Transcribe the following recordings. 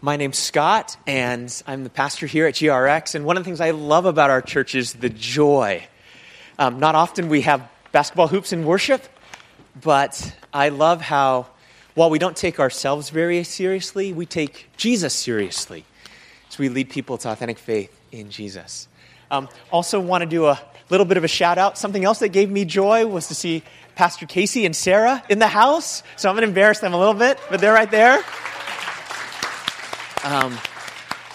My name's Scott, and I'm the pastor here at GRX. And one of the things I love about our church is the joy. Um, not often we have basketball hoops in worship, but I love how, while we don't take ourselves very seriously, we take Jesus seriously. So we lead people to authentic faith in Jesus. Um, also, want to do a little bit of a shout out. Something else that gave me joy was to see Pastor Casey and Sarah in the house. So I'm going to embarrass them a little bit, but they're right there. Um,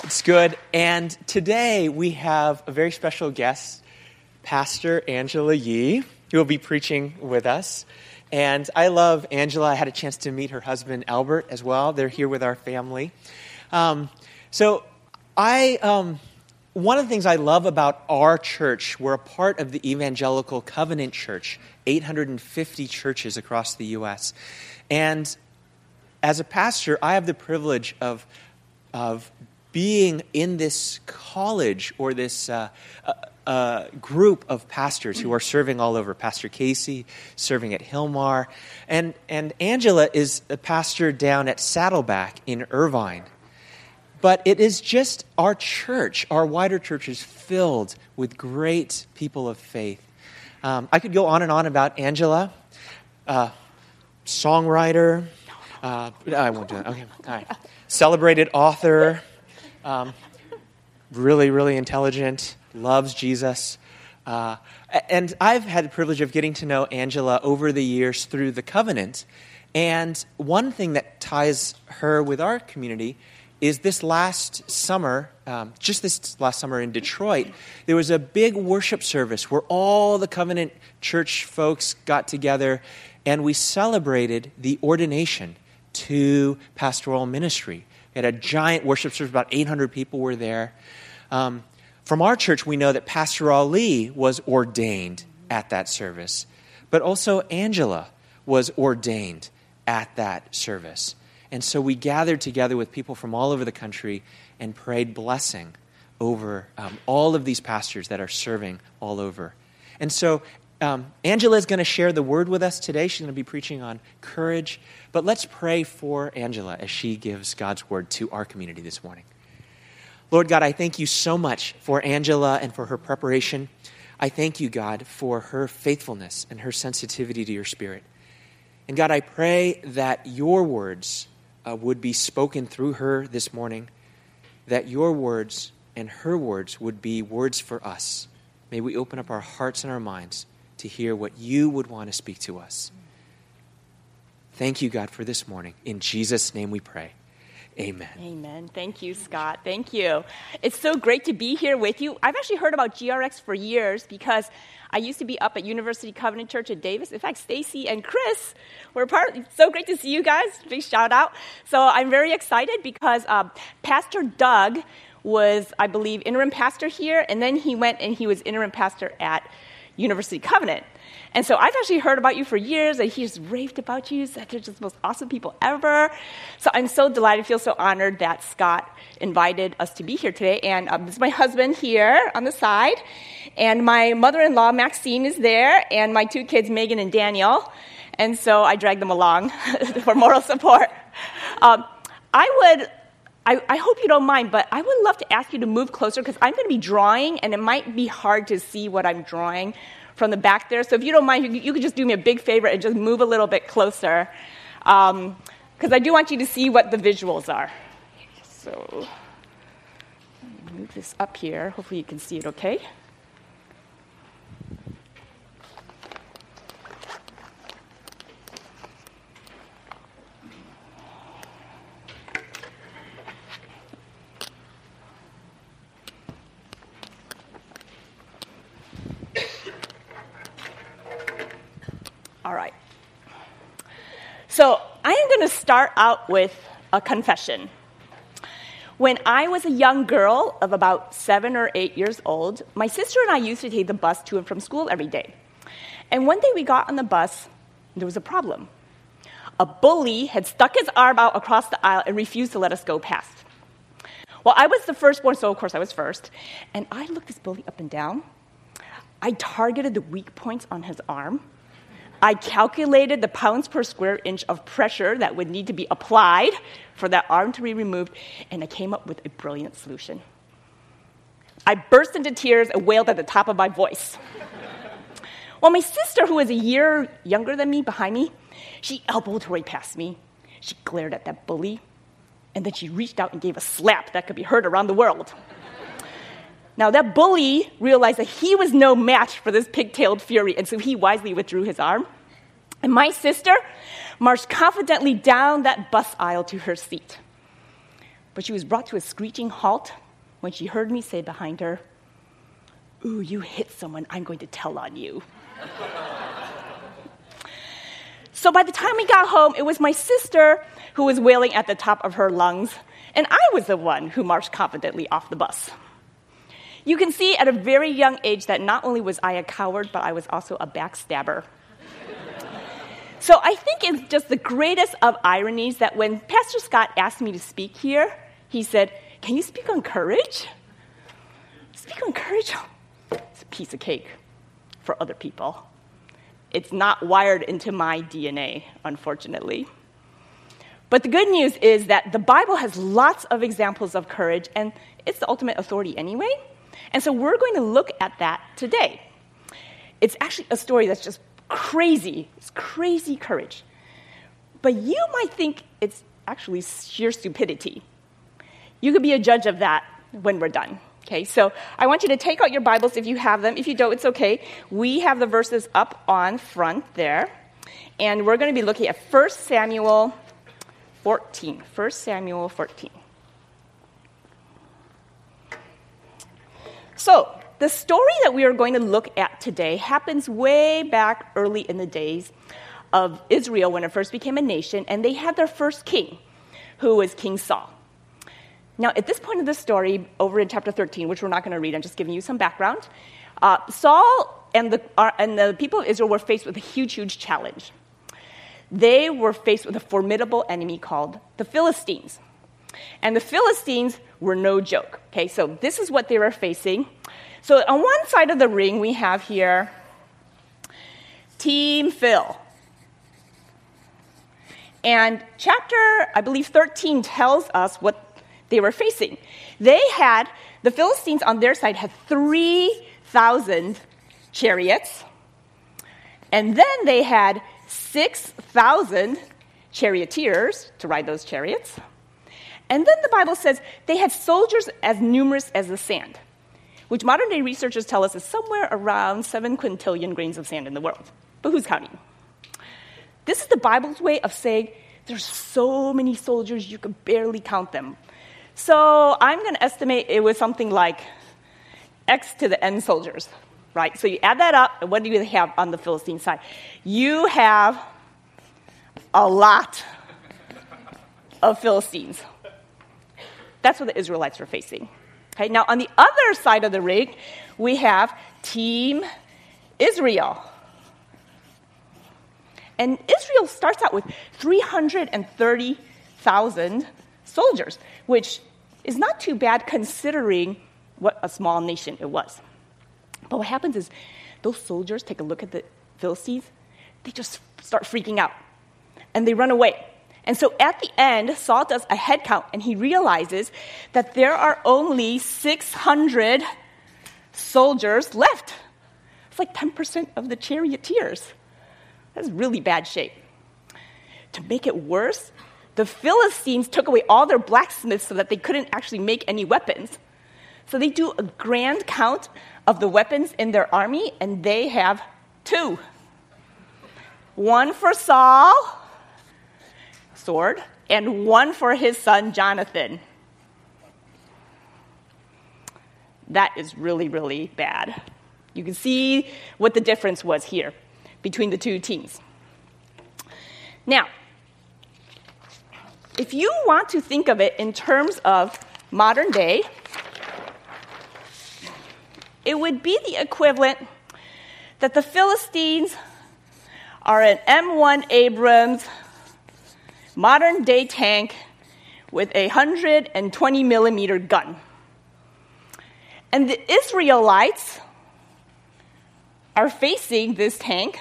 it's good. And today we have a very special guest, Pastor Angela Yee, who will be preaching with us. And I love Angela. I had a chance to meet her husband, Albert, as well. They're here with our family. Um, so, I, um, one of the things I love about our church, we're a part of the Evangelical Covenant Church, 850 churches across the U.S. And as a pastor, I have the privilege of of being in this college or this uh, uh, uh, group of pastors who are serving all over. Pastor Casey serving at Hilmar, and and Angela is a pastor down at Saddleback in Irvine. But it is just our church, our wider church is filled with great people of faith. Um, I could go on and on about Angela, uh, songwriter. Uh, I won't do that. Okay, all right celebrated author, um, really, really intelligent, loves Jesus. Uh, and I've had the privilege of getting to know Angela over the years through the covenant. And one thing that ties her with our community is this last summer, um, just this last summer in Detroit, there was a big worship service where all the covenant church folks got together and we celebrated the ordination to pastoral ministry. We had a giant worship service, about 800 people were there. Um, from our church, we know that Pastor Ali was ordained at that service, but also Angela was ordained at that service. And so we gathered together with people from all over the country and prayed blessing over um, all of these pastors that are serving all over. And so um, Angela is going to share the word with us today. She's going to be preaching on courage. But let's pray for Angela as she gives God's word to our community this morning. Lord God, I thank you so much for Angela and for her preparation. I thank you, God, for her faithfulness and her sensitivity to your spirit. And God, I pray that your words uh, would be spoken through her this morning, that your words and her words would be words for us. May we open up our hearts and our minds to hear what you would want to speak to us. Thank you, God, for this morning. In Jesus' name we pray. Amen. Amen. Thank you, Scott. Thank you. It's so great to be here with you. I've actually heard about GRX for years because I used to be up at University Covenant Church at Davis. In fact, Stacy and Chris were part. So great to see you guys. Big shout out. So I'm very excited because um, Pastor Doug was, I believe, interim pastor here, and then he went and he was interim pastor at University Covenant. And so I've actually heard about you for years, and he's raved about you, said they're just the most awesome people ever. So I'm so delighted, feel so honored that Scott invited us to be here today. And um, this is my husband here on the side, and my mother-in-law Maxine is there, and my two kids Megan and Daniel. And so I dragged them along for moral support. Um, I would I, I, hope you don't mind, but I would love to ask you to move closer because I'm going to be drawing, and it might be hard to see what I'm drawing from the back there. So if you don't mind, you, you could just do me a big favor and just move a little bit closer, because um, I do want you to see what the visuals are. So move this up here. Hopefully you can see it okay. All right. So I am going to start out with a confession. When I was a young girl of about seven or eight years old, my sister and I used to take the bus to and from school every day. And one day we got on the bus, there was a problem. A bully had stuck his arm out across the aisle and refused to let us go past. Well, I was the firstborn, so of course I was first. And I looked this bully up and down. I targeted the weak points on his arm, I calculated the pounds per square inch of pressure that would need to be applied for that arm to be removed, and I came up with a brilliant solution. I burst into tears and wailed at the top of my voice. well, my sister, who was a year younger than me behind me, she elbowed her way past me. She glared at that bully, and then she reached out and gave a slap that could be heard around the world. Now, that bully realized that he was no match for this pigtailed fury, and so he wisely withdrew his arm. And my sister marched confidently down that bus aisle to her seat. But she was brought to a screeching halt when she heard me say behind her, Ooh, you hit someone, I'm going to tell on you. so by the time we got home, it was my sister who was wailing at the top of her lungs, and I was the one who marched confidently off the bus. You can see at a very young age that not only was I a coward, but I was also a backstabber. so I think it's just the greatest of ironies that when Pastor Scott asked me to speak here, he said, Can you speak on courage? Speak on courage? It's a piece of cake for other people. It's not wired into my DNA, unfortunately. But the good news is that the Bible has lots of examples of courage, and it's the ultimate authority anyway. And so we're going to look at that today. It's actually a story that's just crazy. It's crazy courage. But you might think it's actually sheer stupidity. You could be a judge of that when we're done. Okay, so I want you to take out your Bibles if you have them. If you don't, it's okay. We have the verses up on front there. And we're going to be looking at 1 Samuel 14. 1 Samuel 14. So, the story that we are going to look at today happens way back early in the days of Israel when it first became a nation, and they had their first king, who was King Saul. Now, at this point of the story, over in chapter 13, which we're not going to read, I'm just giving you some background, uh, Saul and the, uh, and the people of Israel were faced with a huge, huge challenge. They were faced with a formidable enemy called the Philistines. And the Philistines were no joke. Okay, so this is what they were facing. So on one side of the ring, we have here Team Phil. And chapter, I believe 13 tells us what they were facing. They had, the Philistines on their side had 3,000 chariots, and then they had 6,000 charioteers to ride those chariots. And then the Bible says they had soldiers as numerous as the sand, which modern day researchers tell us is somewhere around seven quintillion grains of sand in the world. But who's counting? This is the Bible's way of saying there's so many soldiers you could barely count them. So I'm going to estimate it was something like X to the N soldiers, right? So you add that up, and what do you have on the Philistine side? You have a lot of Philistines. That's what the Israelites were facing. Okay, now on the other side of the ring, we have Team Israel. And Israel starts out with 330,000 soldiers, which is not too bad considering what a small nation it was. But what happens is those soldiers take a look at the Philistines, they just start freaking out and they run away. And so at the end, Saul does a head count and he realizes that there are only 600 soldiers left. It's like 10% of the charioteers. That's really bad shape. To make it worse, the Philistines took away all their blacksmiths so that they couldn't actually make any weapons. So they do a grand count of the weapons in their army, and they have two one for Saul sword, and one for his son Jonathan. That is really, really bad. You can see what the difference was here between the two teams. Now, if you want to think of it in terms of modern day, it would be the equivalent that the Philistines are an M1 Abrams modern day tank with a 120 millimeter gun. And the Israelites are facing this tank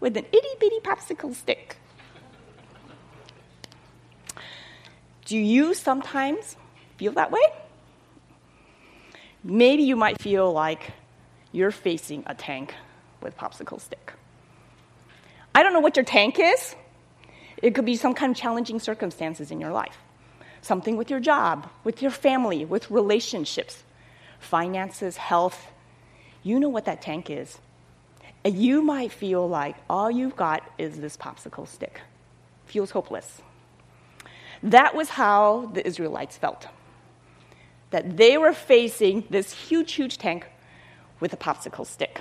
with an itty bitty popsicle stick. Do you sometimes feel that way? Maybe you might feel like you're facing a tank with popsicle stick. I don't know what your tank is. It could be some kind of challenging circumstances in your life. Something with your job, with your family, with relationships, finances, health. You know what that tank is. And you might feel like all you've got is this popsicle stick. Feels hopeless. That was how the Israelites felt. That they were facing this huge, huge tank with a popsicle stick.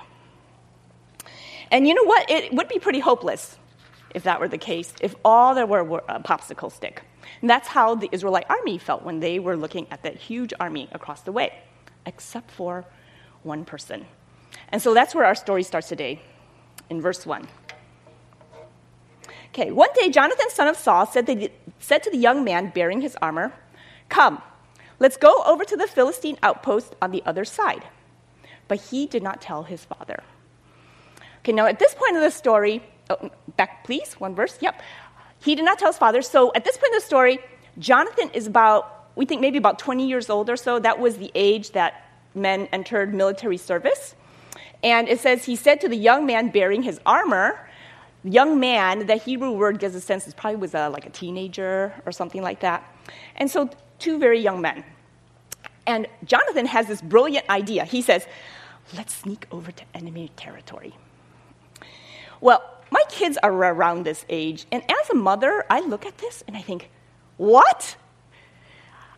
And you know what? It would be pretty hopeless if that were the case, if all there were were a popsicle stick. And that's how the Israelite army felt when they were looking at that huge army across the way, except for one person. And so that's where our story starts today, in verse 1. Okay, one day Jonathan, son of Saul, said, the, said to the young man bearing his armor, Come, let's go over to the Philistine outpost on the other side. But he did not tell his father. Okay, now at this point of the story, oh, back please, one verse, yep. He did not tell his father. So at this point in the story, Jonathan is about, we think maybe about 20 years old or so. That was the age that men entered military service. And it says, he said to the young man bearing his armor, young man, the Hebrew word gives a sense it probably was a, like a teenager or something like that. And so, two very young men. And Jonathan has this brilliant idea. He says, let's sneak over to enemy territory. Well, my kids are around this age, and as a mother, I look at this and I think, what?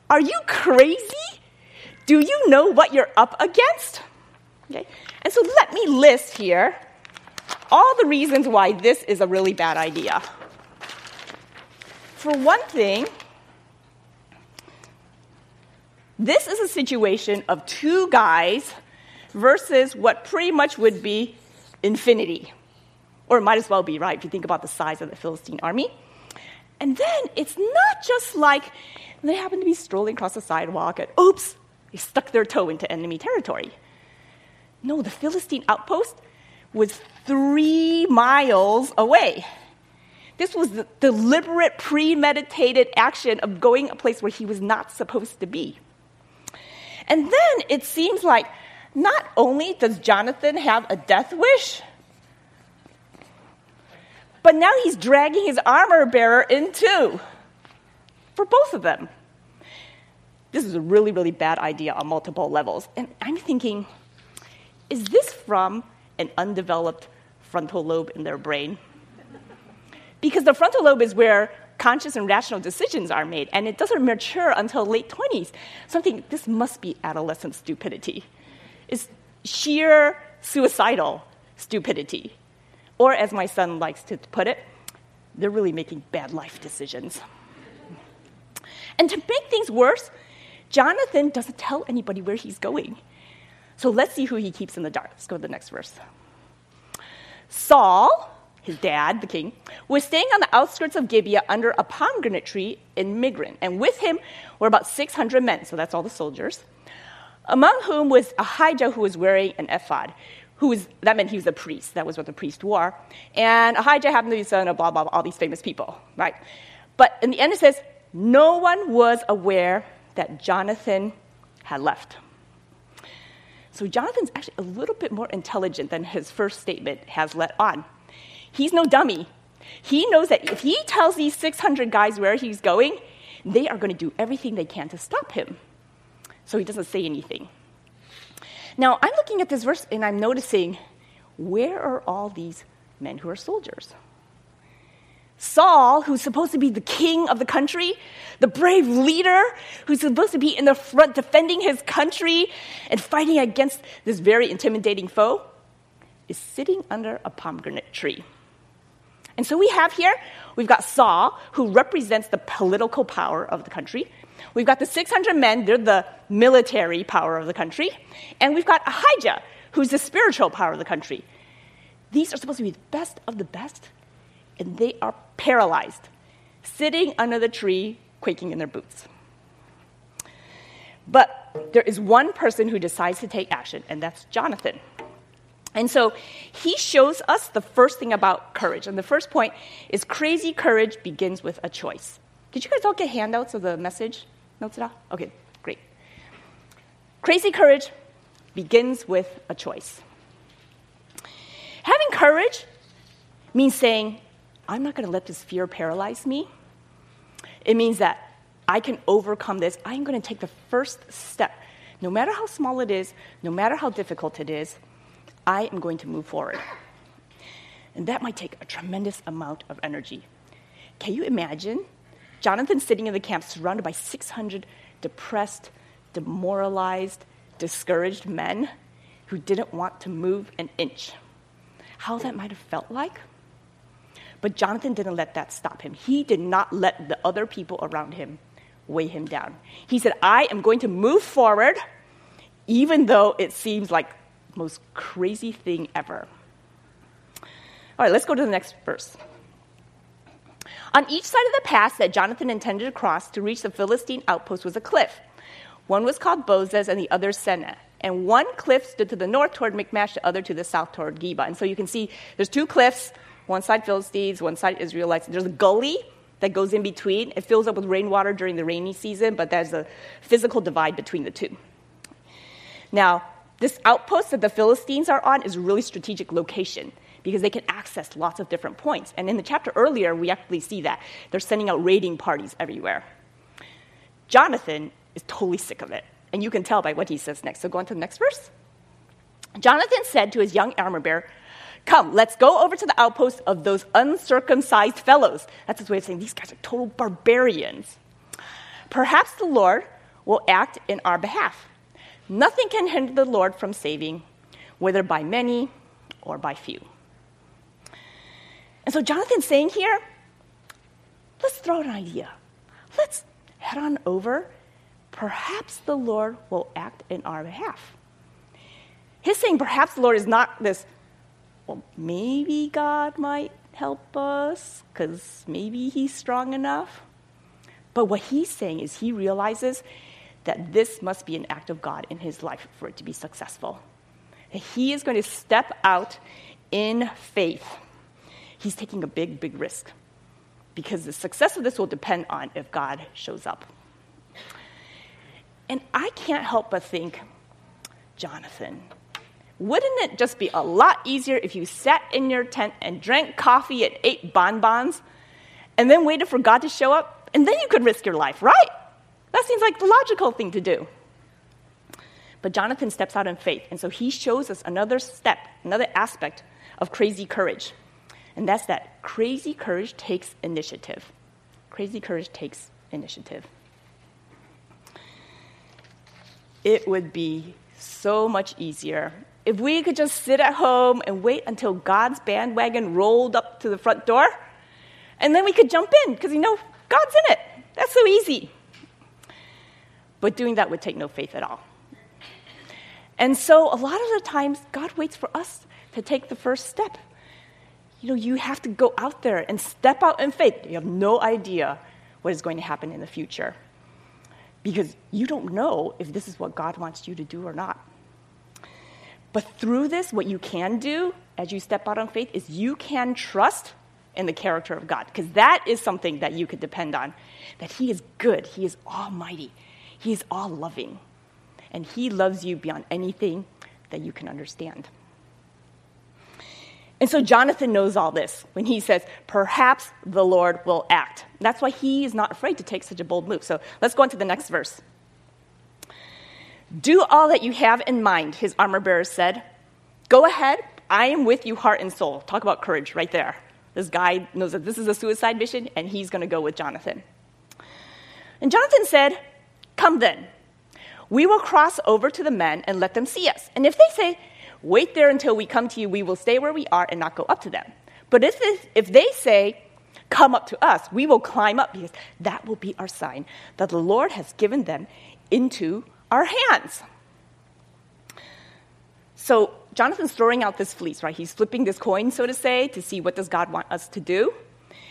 Are you crazy? Do you know what you're up against? Okay. And so let me list here all the reasons why this is a really bad idea. For one thing, this is a situation of two guys versus what pretty much would be infinity. Or it might as well be, right, if you think about the size of the Philistine army. And then it's not just like they happen to be strolling across the sidewalk and oops, they stuck their toe into enemy territory. No, the Philistine outpost was three miles away. This was the deliberate, premeditated action of going a place where he was not supposed to be. And then it seems like not only does Jonathan have a death wish, but now he's dragging his armor bearer in too. For both of them. This is a really, really bad idea on multiple levels. And I'm thinking, is this from an undeveloped frontal lobe in their brain? Because the frontal lobe is where conscious and rational decisions are made, and it doesn't mature until late 20s. So I'm thinking, this must be adolescent stupidity. It's sheer suicidal stupidity. Or, as my son likes to put it, they're really making bad life decisions. And to make things worse, Jonathan doesn't tell anybody where he's going. So let's see who he keeps in the dark. Let's go to the next verse. Saul, his dad, the king, was staying on the outskirts of Gibeah under a pomegranate tree in Migron, and with him were about 600 men, so that's all the soldiers, among whom was Ahijah, who was wearing an ephod. Who was, that meant he was a priest. That was what the priest wore. And Ahijah happened to be son of blah, blah, blah, all these famous people, right? But in the end, it says, no one was aware that Jonathan had left. So Jonathan's actually a little bit more intelligent than his first statement has let on. He's no dummy. He knows that if he tells these 600 guys where he's going, they are going to do everything they can to stop him. So he doesn't say anything. Now, I'm looking at this verse and I'm noticing where are all these men who are soldiers? Saul, who's supposed to be the king of the country, the brave leader who's supposed to be in the front defending his country and fighting against this very intimidating foe, is sitting under a pomegranate tree. And so we have here, we've got Saul, who represents the political power of the country. We've got the 600 men, they're the military power of the country. And we've got Ahijah, who's the spiritual power of the country. These are supposed to be the best of the best and they are paralyzed, sitting under the tree, quaking in their boots. But there is one person who decides to take action, and that's Jonathan. And so he shows us the first thing about courage. And the first point is crazy courage begins with a choice. Did you guys all get handouts of the message? Notes it out? Okay, great. Crazy courage begins with a choice. Having courage means saying, I'm not going to let this fear paralyze me. It means that I can overcome this. I'm going to take the first step. No matter how small it is, no matter how difficult it is, I am going to move forward. And that might take a tremendous amount of energy. Can you imagine Jonathan sitting in the camp surrounded by 600 depressed, demoralized, discouraged men who didn't want to move an inch? How that might have felt like? But Jonathan didn't let that stop him. He did not let the other people around him weigh him down. He said, I am going to move forward, even though it seems like the most crazy thing ever. All right, let's go to the next verse. On each side of the pass that Jonathan intended to cross to reach the Philistine outpost was a cliff. One was called Bozez and the other Seneh. And one cliff stood to the north toward Michmash, the other to the south toward Geba. And so you can see there's two cliffs, one side Philistines, one side Israelites. There's a gully that goes in between. It fills up with rainwater during the rainy season, but there's a physical divide between the two. Now, this outpost that the Philistines are on is a really strategic location because they can access lots of different points. And in the chapter earlier, we actually see that. They're sending out raiding parties everywhere. Jonathan is totally sick of it. And you can tell by what he says next. So go on to the next verse. Jonathan said to his young armor bearer, Come, let's go over to the outpost of those uncircumcised fellows. That's his way of saying these guys are total barbarians. Perhaps the Lord will act in our behalf. Nothing can hinder the Lord from saving, whether by many or by few. And so Jonathan's saying here, let's throw an idea. Let's head on over perhaps the Lord will act in our behalf. His saying, perhaps the Lord is not this, well, maybe God might help us because maybe he's strong enough. But what he's saying is he realizes that this must be an act of God in his life for it to be successful. That he is going to step out in faith. He's taking a big, big risk because the success of this will depend on if God shows up. And I can't help but think, Jonathan, wouldn't it just be a lot easier if you sat in your tent and drank coffee and ate bonbons and then waited for God to show up? And then you could risk your life, right? That seems like the logical thing to do. But Jonathan steps out in faith, and so he shows us another step, another aspect of crazy courage. And that's that crazy courage takes initiative. Crazy courage takes initiative it would be so much easier if we could just sit at home and wait until God's bandwagon rolled up to the front door, and then we could jump in because you know God's in it. That's so easy. But doing that would take no faith at all. And so, a lot of the times, God waits for us to take the first step. You know, you have to go out there and step out in faith. You have no idea what is going to happen in the future because you don't know if this is what God wants you to do or not. But through this, what you can do as you step out on faith is you can trust in the character of God, because that is something that you could depend on. That He is good, He is almighty, He is all loving, and He loves you beyond anything that you can understand. And so Jonathan knows all this when he says, Perhaps the Lord will act. That's why he is not afraid to take such a bold move. So let's go on to the next verse. Do all that you have in mind, his armor bearer said. Go ahead, I am with you, heart and soul. Talk about courage right there. This guy knows that this is a suicide mission, and he's going to go with Jonathan. And Jonathan said, Come then. We will cross over to the men and let them see us. And if they say, Wait there until we come to you. We will stay where we are and not go up to them. But if, if they say, Come up to us, we will climb up because that will be our sign that the Lord has given them into our hands. So Jonathan's throwing out this fleece, right? He's flipping this coin, so to say, to see what does God want us to do.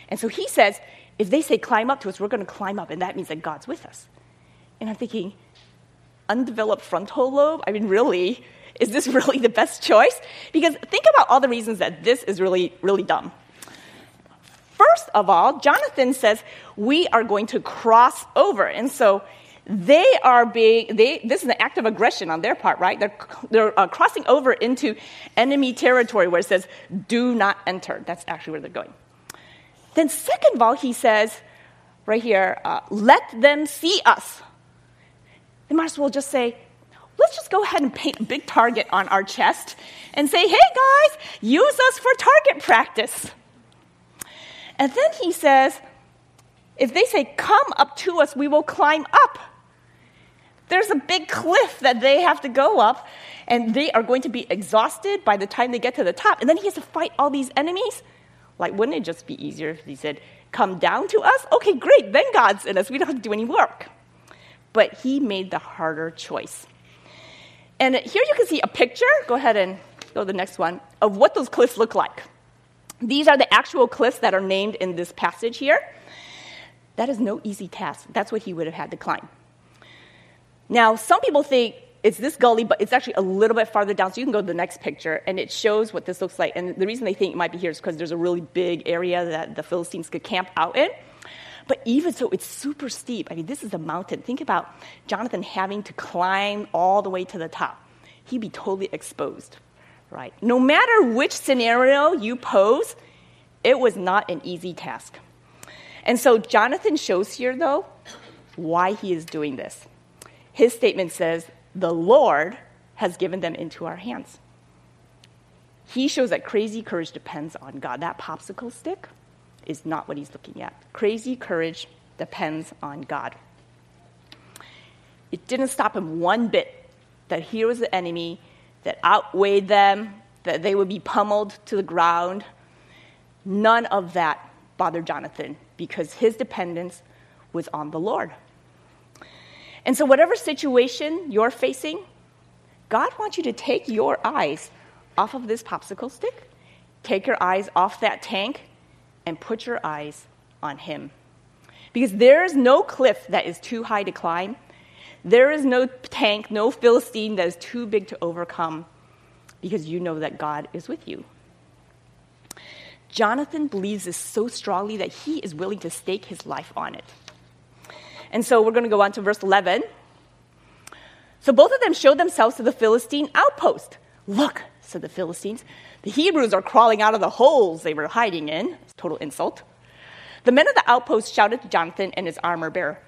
And so he says, if they say climb up to us, we're going to climb up, and that means that God's with us. And I'm thinking, undeveloped frontal lobe? I mean, really? Is this really the best choice? Because think about all the reasons that this is really, really dumb. First of all, Jonathan says, We are going to cross over. And so they are being, they, this is an act of aggression on their part, right? They're, they're uh, crossing over into enemy territory where it says, Do not enter. That's actually where they're going. Then, second of all, he says, right here, uh, Let them see us. They might as well just say, let's just go ahead and paint a big target on our chest and say, hey guys, use us for target practice. And then he says, if they say, come up to us, we will climb up. There's a big cliff that they have to go up, and they are going to be exhausted by the time they get to the top. And then he has to fight all these enemies. Like, wouldn't it just be easier if he said, come down to us? Okay, great, then God's in us. We don't have to do any work. But he made the harder choice. And here you can see a picture. Go ahead and go to the next one of what those cliffs look like. These are the actual cliffs that are named in this passage here. That is no easy task. That's what he would have had to climb. Now, some people think it's this gully, but it's actually a little bit farther down. So you can go to the next picture, and it shows what this looks like. And the reason they think it might be here is because there's a really big area that the Philistines could camp out in. But even so, it's super steep. I mean, this is a mountain. Think about Jonathan having to climb all the way to the top. He'd be totally exposed, right? No matter which scenario you pose, it was not an easy task. And so Jonathan shows here, though, why he is doing this. His statement says, The Lord has given them into our hands. He shows that crazy courage depends on God. That popsicle stick is not what he's looking at. Crazy courage depends on God. It didn't stop him one bit that here was the enemy that outweighed them, that they would be pummeled to the ground. None of that bothered Jonathan because his dependence was on the Lord. And so, whatever situation you're facing, God wants you to take your eyes off of this popsicle stick, take your eyes off that tank, and put your eyes on Him. Because there is no cliff that is too high to climb. There is no tank, no Philistine that is too big to overcome because you know that God is with you. Jonathan believes this so strongly that he is willing to stake his life on it. And so we're going to go on to verse 11. So both of them showed themselves to the Philistine outpost. Look, said the Philistines, the Hebrews are crawling out of the holes they were hiding in. Total insult. The men of the outpost shouted to Jonathan and his armor bearer,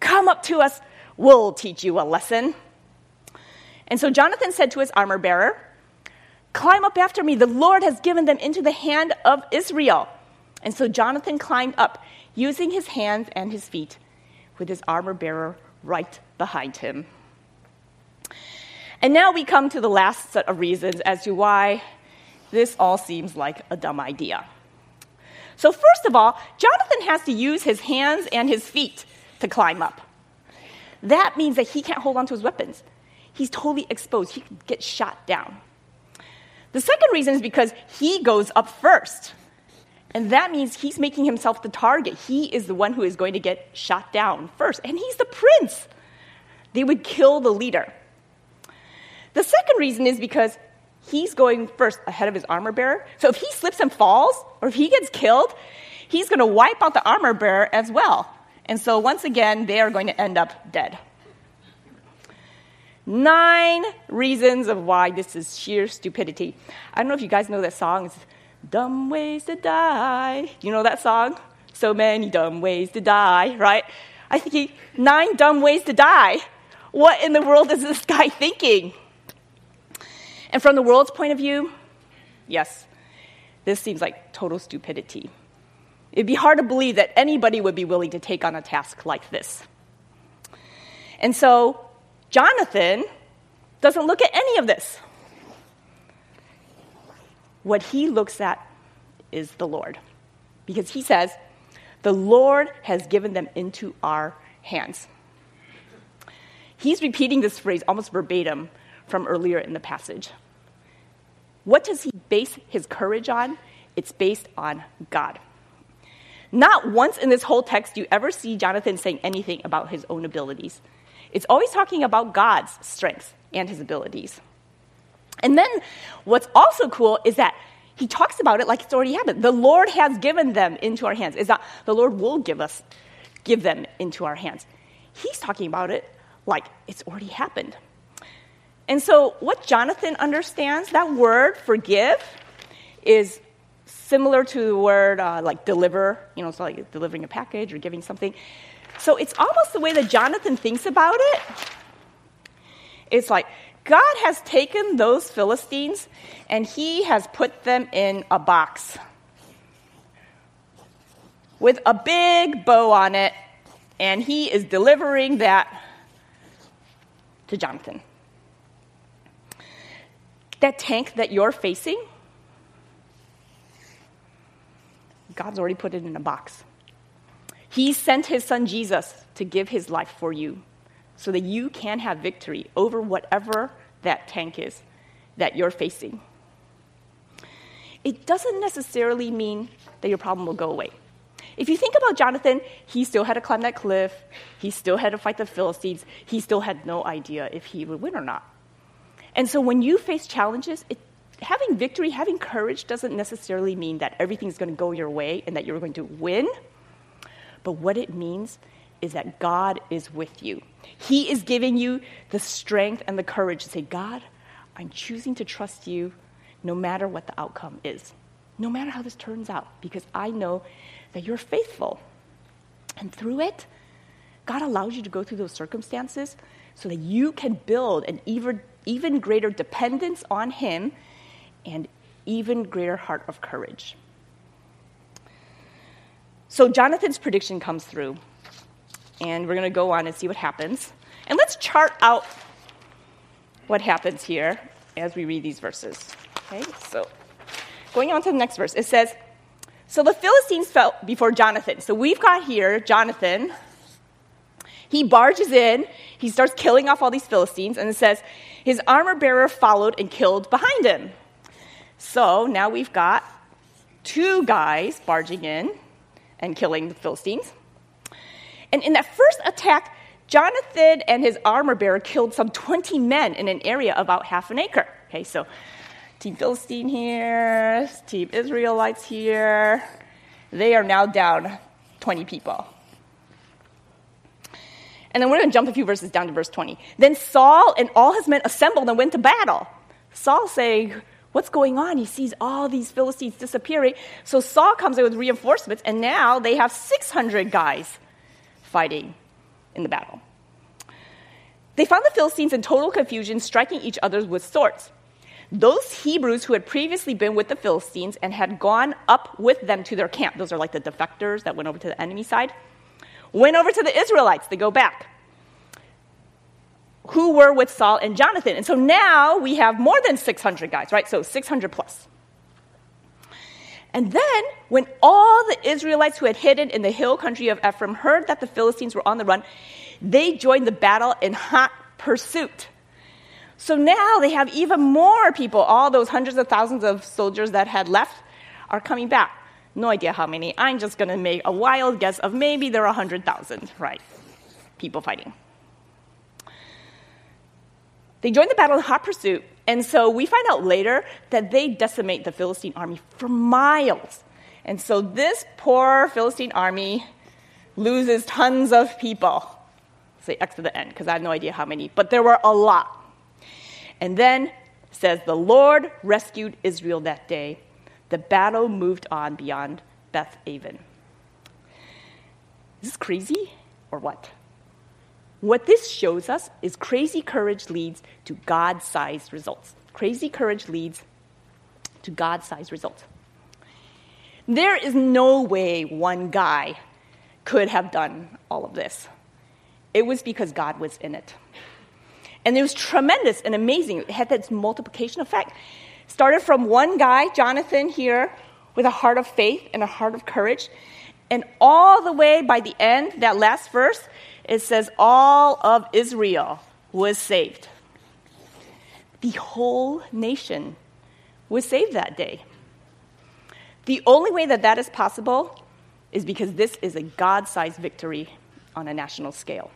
Come up to us, we'll teach you a lesson. And so Jonathan said to his armor bearer, Climb up after me. The Lord has given them into the hand of Israel. And so Jonathan climbed up, using his hands and his feet, with his armor bearer right behind him. And now we come to the last set of reasons as to why this all seems like a dumb idea. So, first of all, Jonathan has to use his hands and his feet to climb up. That means that he can't hold on to his weapons. He's totally exposed. He could get shot down. The second reason is because he goes up first. And that means he's making himself the target. He is the one who is going to get shot down first. And he's the prince. They would kill the leader. The second reason is because he's going first ahead of his armor bearer. So if he slips and falls, or if he gets killed, he's going to wipe out the armor bearer as well. And so once again, they are going to end up dead. Nine reasons of why this is sheer stupidity. I don't know if you guys know that song. It's Dumb Ways to Die. You know that song? So many dumb ways to die, right? I think he, nine dumb ways to die. What in the world is this guy thinking? And from the world's point of view, yes, this seems like total stupidity. It'd be hard to believe that anybody would be willing to take on a task like this. And so, Jonathan doesn't look at any of this. What he looks at is the Lord. Because he says, The Lord has given them into our hands. He's repeating this phrase almost verbatim from earlier in the passage. What does he base his courage on? It's based on God. Not once in this whole text do you ever see Jonathan saying anything about his own abilities. It's always talking about God's strengths and his abilities. And then what's also cool is that he talks about it like it's already happened. The Lord has given them into our hands. Is that the Lord will give us, give them into our hands. He's talking about it like it's already happened. And so, what Jonathan understands, that word forgive, is similar to the word uh, like deliver, you know, it's like delivering a package or giving something. So, it's almost the way that Jonathan thinks about it. It's like God has taken those Philistines and he has put them in a box with a big bow on it, and he is delivering that to Jonathan. That tank that you're facing, God's already put it in a box. He sent his son Jesus to give his life for you so that you can have victory over whatever that tank is that you're facing. It doesn't necessarily mean that your problem will go away. If you think about Jonathan, he still had to climb that cliff, he still had to fight the Philistines, he still had no idea if he would win or not. And so when you face challenges, it, having victory, having courage doesn't necessarily mean that everything's going to go your way and that you're going to win. But what it means is that God is with you. He is giving you the strength and the courage to say, God, I'm choosing to trust you no matter what the outcome is, no matter how this turns out, because I know that you're faithful. And through it, God allows you to go through those circumstances so that you can build an even, even greater dependence on Him and even greater heart of courage. So Jonathan's prediction comes through, and we're going to go on and see what happens. And let's chart out what happens here as we read these verses. Okay, so going on to the next verse, it says, So the Philistines fell before Jonathan. So we've got here Jonathan. He barges in, he starts killing off all these Philistines, and it says, His armor bearer followed and killed behind him. So now we've got two guys barging in and killing the Philistines. And in that first attack, Jonathan and his armor bearer killed some 20 men in an area about half an acre. Okay, so Team Philistine here, Team Israelites here. They are now down 20 people. And then we're going to jump a few verses down to verse 20. Then Saul and all his men assembled and went to battle. Saul saying, What's going on? He sees all these Philistines disappearing. So Saul comes in with reinforcements, and now they have 600 guys fighting in the battle. They found the Philistines in total confusion, striking each other with swords. Those Hebrews who had previously been with the Philistines and had gone up with them to their camp, those are like the defectors that went over to the enemy side, went over to the Israelites. They go back who were with Saul and Jonathan. And so now we have more than 600 guys, right? So 600 plus. And then, when all the Israelites who had hidden in the hill country of Ephraim heard that the Philistines were on the run, they joined the battle in hot pursuit. So now they have even more people. All those hundreds of thousands of soldiers that had left are coming back. No idea how many. I'm just going to make a wild guess of maybe there are 100,000, right? People fighting. They join the battle in hot pursuit, and so we find out later that they decimate the Philistine army for miles. And so this poor Philistine army loses tons of people. Say X to the end, because I have no idea how many, but there were a lot. And then says, The Lord rescued Israel that day. The battle moved on beyond Beth Aven. Is this crazy or what? What this shows us is crazy courage leads to God sized results. Crazy courage leads to God sized results. There is no way one guy could have done all of this. It was because God was in it. And it was tremendous and amazing. It had this multiplication effect. Started from one guy, Jonathan, here, with a heart of faith and a heart of courage. And all the way by the end, that last verse, it says, All of Israel was saved. The whole nation was saved that day. The only way that that is possible is because this is a God sized victory on a national scale.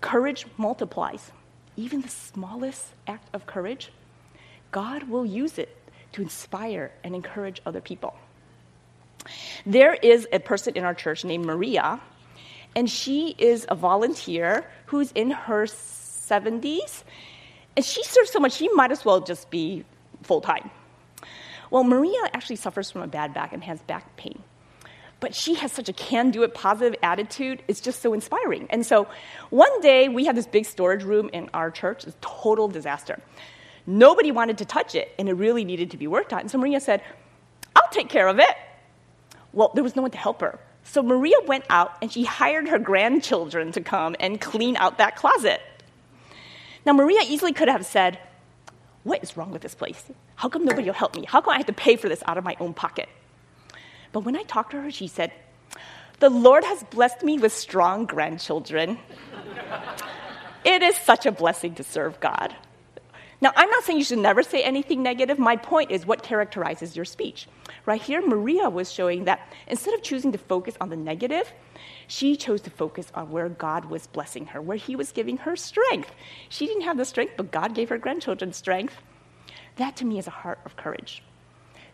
Courage multiplies. even the smallest act of courage, God will use it to inspire and encourage other people. There is a person in our church named Maria, and she is a volunteer who's in her 70s. And she serves so much, she might as well just be full time. Well, Maria actually suffers from a bad back and has back pain. But she has such a can do it positive attitude. It's just so inspiring. And so one day we had this big storage room in our church, a total disaster. Nobody wanted to touch it, and it really needed to be worked on. So Maria said, I'll take care of it. Well, there was no one to help her. So Maria went out and she hired her grandchildren to come and clean out that closet. Now, Maria easily could have said, What is wrong with this place? How come nobody will help me? How come I have to pay for this out of my own pocket? But when I talked to her, she said, The Lord has blessed me with strong grandchildren. it is such a blessing to serve God. Now, I'm not saying you should never say anything negative. My point is what characterizes your speech. Right here, Maria was showing that instead of choosing to focus on the negative, she chose to focus on where God was blessing her, where He was giving her strength. She didn't have the strength, but God gave her grandchildren strength. That to me is a heart of courage.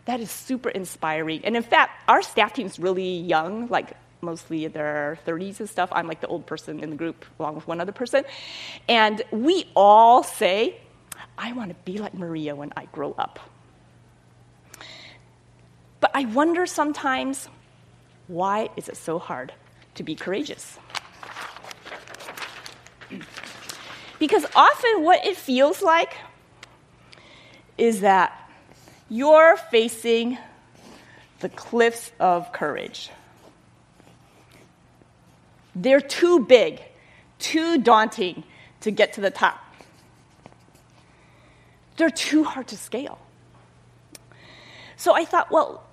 That is super inspiring. And in fact, our staff team is really young, like mostly their 30s and stuff. I'm like the old person in the group, along with one other person. And we all say, I want to be like Maria when I grow up. But I wonder sometimes why is it so hard to be courageous? Because often what it feels like is that you're facing the cliffs of courage. They're too big, too daunting to get to the top they're too hard to scale. So I thought, well,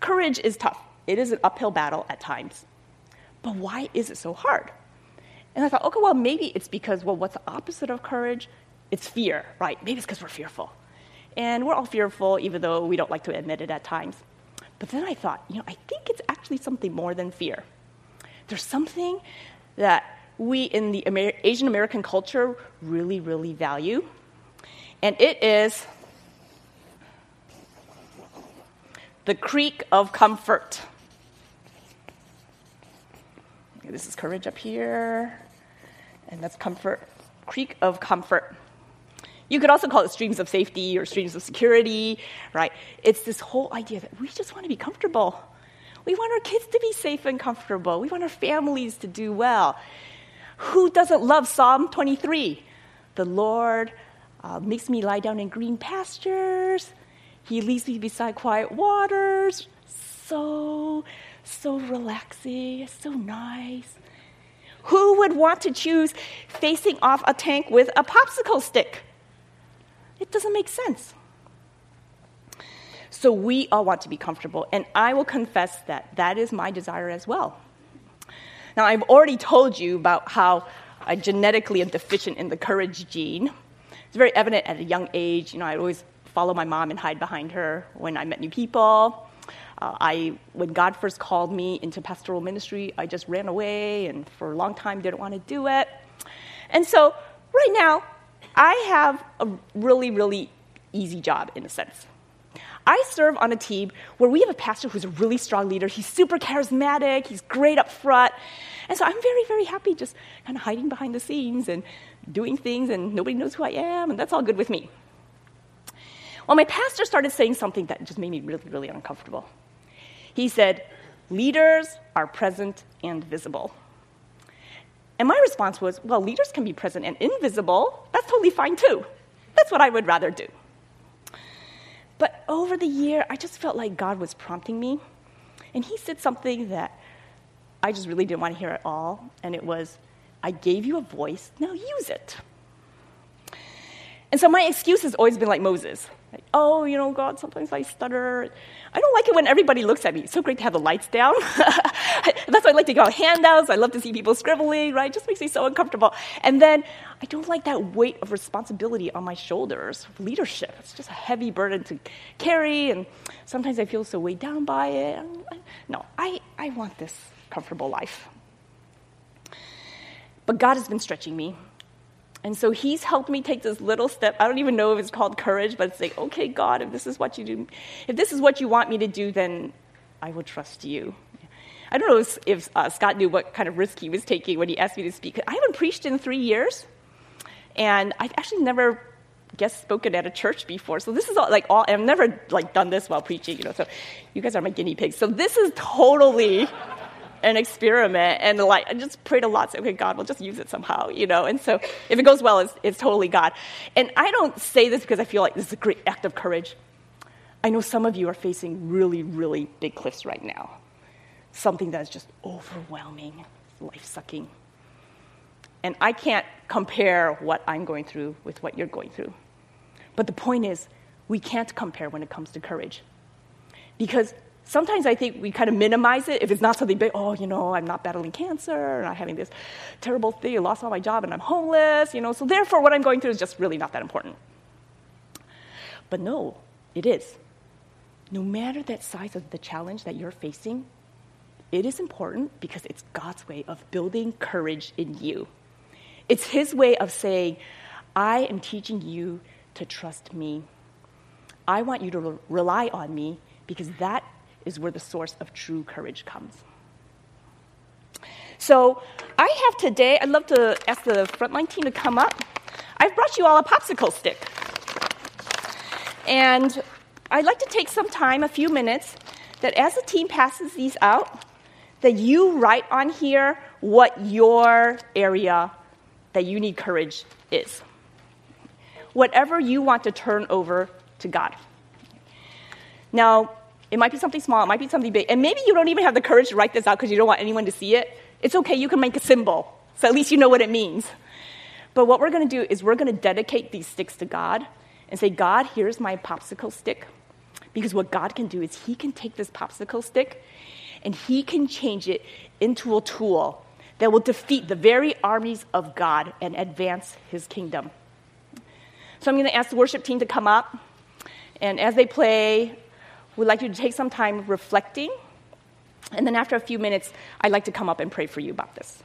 courage is tough. It is an uphill battle at times. But why is it so hard? And I thought, okay, well, maybe it's because, well, what's the opposite of courage? It's fear, right? Maybe it's because we're fearful. And we're all fearful, even though we don't like to admit it at times. But then I thought, you know, I think it's actually something more than fear. There's something that we in the Amer- Asian American culture really, really value and it is the creek of comfort. This is courage up here, and that's comfort, creek of comfort. You could also call it streams of safety or streams of security, right? It's this whole idea that we just want to be comfortable. We want our kids to be safe and comfortable. We want our families to do well. Who doesn't love Psalm 23? The Lord uh, makes me lie down in green pastures. He leads me beside quiet waters. So, so relaxing, so nice. Who would want to choose facing off a tank with a popsicle stick? It doesn't make sense. So we all want to be comfortable, and I will confess that that is my desire as well. Now, I've already told you about how I genetically am deficient in the courage gene. It's very evident at a young age. You know, I always follow my mom and hide behind her when I met new people. Uh, I, when God first called me into pastoral ministry, I just ran away and for a long time didn't want to do it. And so, right now, I have a really, really easy job in a sense. I serve on a team where we have a pastor who's a really strong leader. He's super charismatic, he's great up front. And so I'm very, very happy just kind of hiding behind the scenes and doing things, and nobody knows who I am, and that's all good with me. Well, my pastor started saying something that just made me really, really uncomfortable. He said, Leaders are present and visible. And my response was, Well, leaders can be present and invisible. That's totally fine too. That's what I would rather do. But over the year, I just felt like God was prompting me. And He said something that I just really didn't want to hear at all. And it was, I gave you a voice, now use it. And so my excuse has always been like Moses. Like, oh, you know, God, sometimes I stutter. I don't like it when everybody looks at me. It's so great to have the lights down. That's why I like to go handouts. I love to see people scribbling, right? It just makes me so uncomfortable. And then I don't like that weight of responsibility on my shoulders, leadership. It's just a heavy burden to carry, and sometimes I feel so weighed down by it. No, I, I want this comfortable life. But God has been stretching me. And so he's helped me take this little step. I don't even know if it's called courage, but it's like, okay, God, if this is what you do, if this is what you want me to do, then I will trust you. I don't know if, if uh, Scott knew what kind of risk he was taking when he asked me to speak. I haven't preached in three years, and I've actually never guest spoken at a church before. So this is all, like all. I've never like done this while preaching, you know. So you guys are my guinea pigs. So this is totally an experiment and like I just prayed a lot, say, okay, God, we'll just use it somehow, you know. And so if it goes well, it's, it's totally God. And I don't say this because I feel like this is a great act of courage. I know some of you are facing really, really big cliffs right now. Something that is just overwhelming, life sucking. And I can't compare what I'm going through with what you're going through. But the point is, we can't compare when it comes to courage. Because sometimes I think we kind of minimize it if it's not something big. Oh, you know, I'm not battling cancer, I'm not having this terrible thing, I lost all my job, and I'm homeless, you know, so therefore what I'm going through is just really not that important. But no, it is. No matter that size of the challenge that you're facing, it is important because it's God's way of building courage in you. It's His way of saying, I am teaching you to trust me. I want you to re- rely on me because that is where the source of true courage comes. So I have today, I'd love to ask the frontline team to come up. I've brought you all a popsicle stick. And I'd like to take some time, a few minutes, that as the team passes these out, that you write on here what your area that you need courage is. Whatever you want to turn over to God. Now, it might be something small, it might be something big. And maybe you don't even have the courage to write this out because you don't want anyone to see it. It's okay, you can make a symbol. So at least you know what it means. But what we're going to do is we're going to dedicate these sticks to God and say, God, here's my popsicle stick. Because what God can do is He can take this popsicle stick and He can change it into a tool that will defeat the very armies of God and advance His kingdom. So I'm going to ask the worship team to come up. And as they play, We'd like you to take some time reflecting. And then after a few minutes, I'd like to come up and pray for you about this.